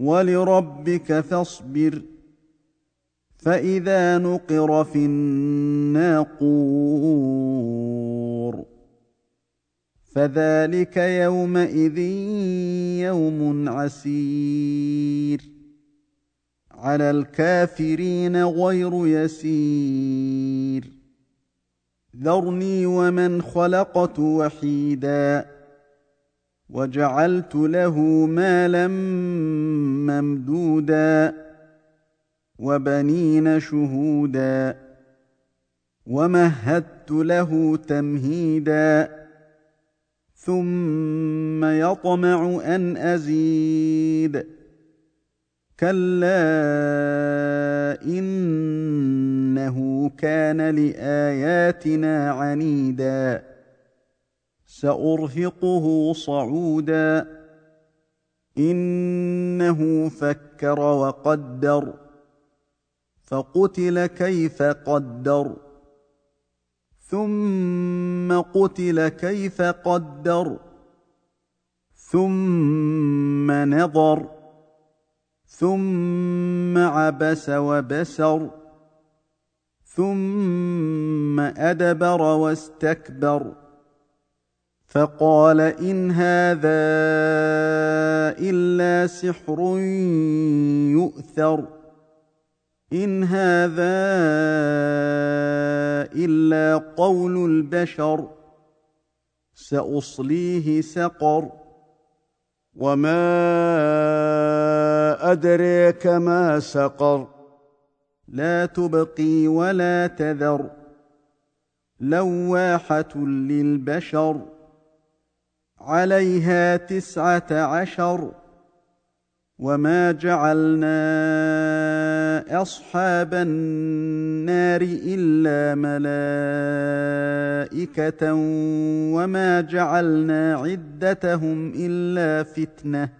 ولربك فاصبر فإذا نقر في الناقور فذلك يومئذ يوم عسير على الكافرين غير يسير ذرني ومن خلقت وحيدا وجعلت له مالا ممدودا وبنين شهودا ومهدت له تمهيدا ثم يطمع أن أزيد كلا إنه كان لآياتنا عنيدا سأرهقه صعودا. إنه فكر وقدر فقتل كيف قدر. ثم قتل كيف قدر. ثم نظر. ثم عبس وبسر. ثم أدبر واستكبر. فقال إن هذا إلا سحر يؤثر. إن هذا إلا قول البشر. سأصليه سقر. وما أدريك ما سقر. لا تبقي ولا تذر. لواحة للبشر. عليها تسعة عشر وما جعلنا أصحاب النار إلا ملائكة وما جعلنا عدتهم إلا فتنة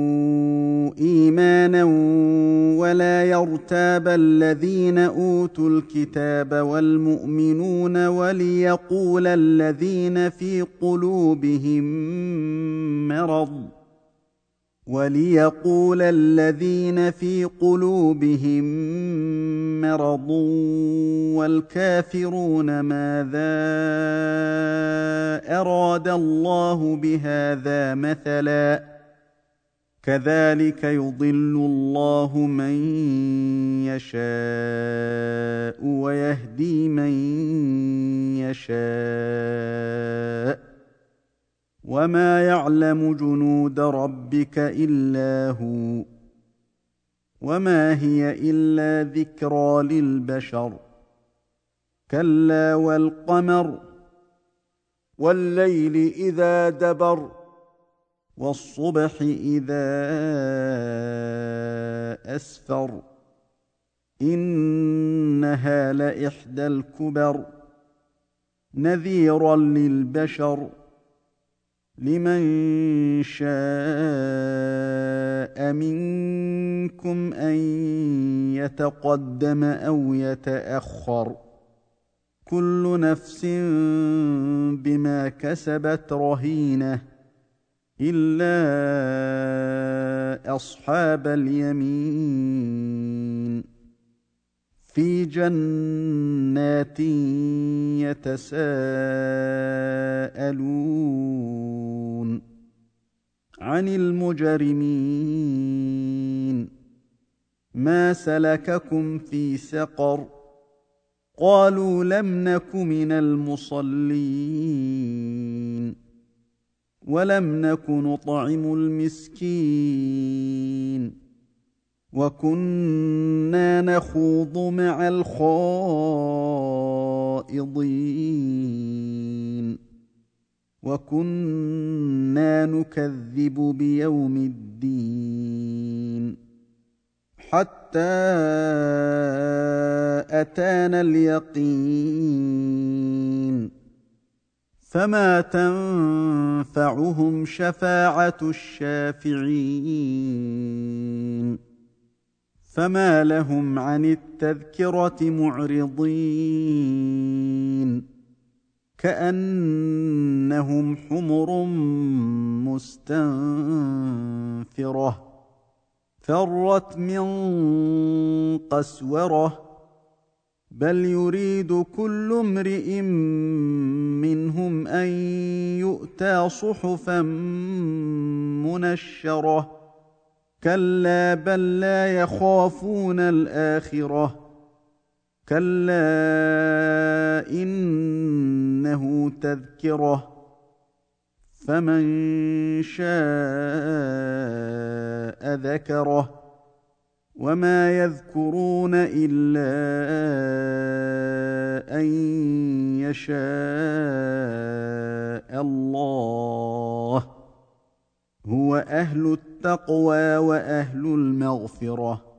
إيمانا ولا يرتاب الذين أوتوا الكتاب والمؤمنون وليقول الذين في قلوبهم مرض وليقول الذين في قلوبهم مرض والكافرون ماذا أراد الله بهذا مثلا كذلك يضل الله من يشاء ويهدي من يشاء. وما يعلم جنود ربك إلا هو وما هي إلا ذكرى للبشر. كلا والقمر والليل إذا دبر والصبح إذا أسفر. إنها لإحدى الكبر. نذيرا للبشر. لمن شاء منكم أن يتقدم أو يتأخر. كل نفس بما كسبت رهينة. إلا أصحاب اليمين. في جنات يتساءلون عن المجرمين. ما سلككم في سقر؟ قالوا لم نك من المصلين. ولم نك نطعم المسكين وكنا نخوض مع الخائضين وكنا نكذب بيوم الدين حتى أتانا اليقين فما تنفعهم شفاعه الشافعين فما لهم عن التذكره معرضين كانهم حمر مستنفره فرت من قسوره بل يريد كل امرئ منهم أن يؤتى صحفا منشرة. كلا بل لا يخافون الآخرة. كلا إنه تذكرة. فمن شاء ذكره. وما يذكرون إلا أن يشاء الله هو أهل التقوى وأهل المغفرة.